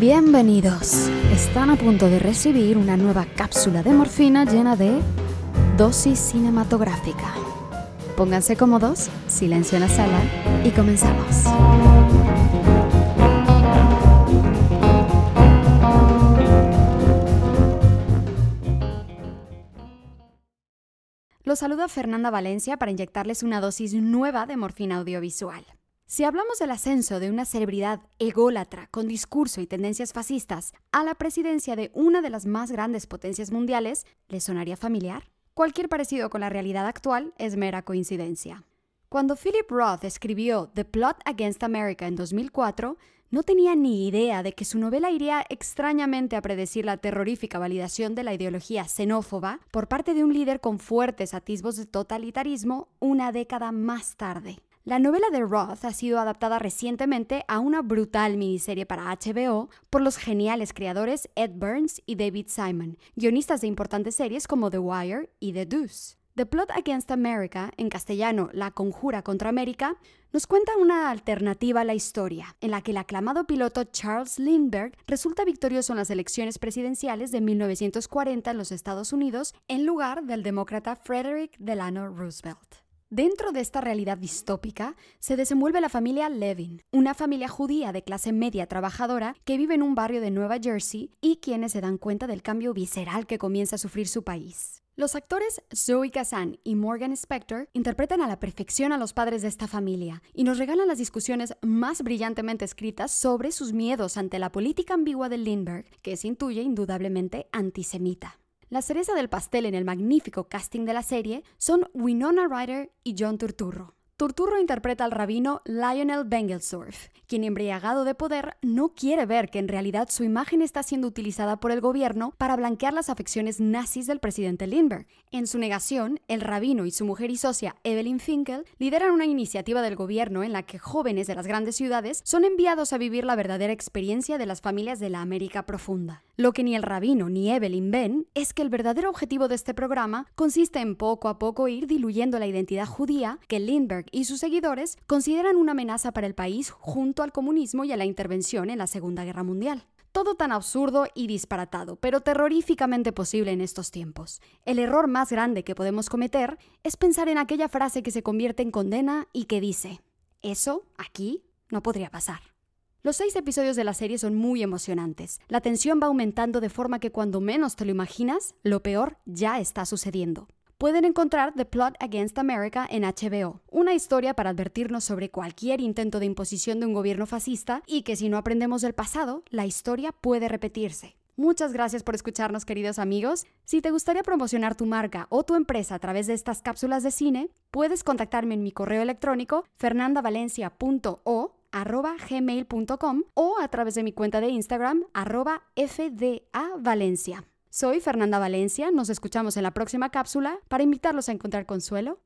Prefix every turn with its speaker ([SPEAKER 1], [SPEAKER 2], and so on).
[SPEAKER 1] Bienvenidos. Están a punto de recibir una nueva cápsula de morfina llena de dosis cinematográfica. Pónganse cómodos, silencio en la sala y comenzamos. Los saluda Fernanda Valencia para inyectarles una dosis nueva de morfina audiovisual. Si hablamos del ascenso de una celebridad ególatra con discurso y tendencias fascistas a la presidencia de una de las más grandes potencias mundiales, ¿le sonaría familiar? Cualquier parecido con la realidad actual es mera coincidencia. Cuando Philip Roth escribió The Plot Against America en 2004, no tenía ni idea de que su novela iría extrañamente a predecir la terrorífica validación de la ideología xenófoba por parte de un líder con fuertes atisbos de totalitarismo una década más tarde. La novela de Roth ha sido adaptada recientemente a una brutal miniserie para HBO por los geniales creadores Ed Burns y David Simon, guionistas de importantes series como The Wire y The Deuce. The Plot Against America, en castellano La Conjura contra América, nos cuenta una alternativa a la historia, en la que el aclamado piloto Charles Lindbergh resulta victorioso en las elecciones presidenciales de 1940 en los Estados Unidos en lugar del demócrata Frederick Delano Roosevelt. Dentro de esta realidad distópica se desenvuelve la familia Levin, una familia judía de clase media trabajadora que vive en un barrio de Nueva Jersey y quienes se dan cuenta del cambio visceral que comienza a sufrir su país. Los actores Zoe Kazan y Morgan Spector interpretan a la perfección a los padres de esta familia y nos regalan las discusiones más brillantemente escritas sobre sus miedos ante la política ambigua de Lindbergh, que se intuye indudablemente antisemita. La cereza del pastel en el magnífico casting de la serie son Winona Ryder y John Turturro. Turturro interpreta al rabino Lionel Bengelsdorf, quien embriagado de poder no quiere ver que en realidad su imagen está siendo utilizada por el gobierno para blanquear las afecciones nazis del presidente Lindbergh. En su negación, el rabino y su mujer y socia Evelyn Finkel lideran una iniciativa del gobierno en la que jóvenes de las grandes ciudades son enviados a vivir la verdadera experiencia de las familias de la América profunda. Lo que ni el rabino ni Evelyn ven es que el verdadero objetivo de este programa consiste en poco a poco ir diluyendo la identidad judía que Lindbergh y sus seguidores consideran una amenaza para el país junto al comunismo y a la intervención en la Segunda Guerra Mundial. Todo tan absurdo y disparatado, pero terroríficamente posible en estos tiempos. El error más grande que podemos cometer es pensar en aquella frase que se convierte en condena y que dice, eso aquí no podría pasar. Los seis episodios de la serie son muy emocionantes. La tensión va aumentando de forma que cuando menos te lo imaginas, lo peor ya está sucediendo. Pueden encontrar The Plot Against America en HBO, una historia para advertirnos sobre cualquier intento de imposición de un gobierno fascista y que si no aprendemos del pasado, la historia puede repetirse. Muchas gracias por escucharnos, queridos amigos. Si te gustaría promocionar tu marca o tu empresa a través de estas cápsulas de cine, puedes contactarme en mi correo electrónico fernandavalencia.o arroba gmail.com o a través de mi cuenta de Instagram arroba fdavalencia. Soy Fernanda Valencia, nos escuchamos en la próxima cápsula para invitarlos a encontrar consuelo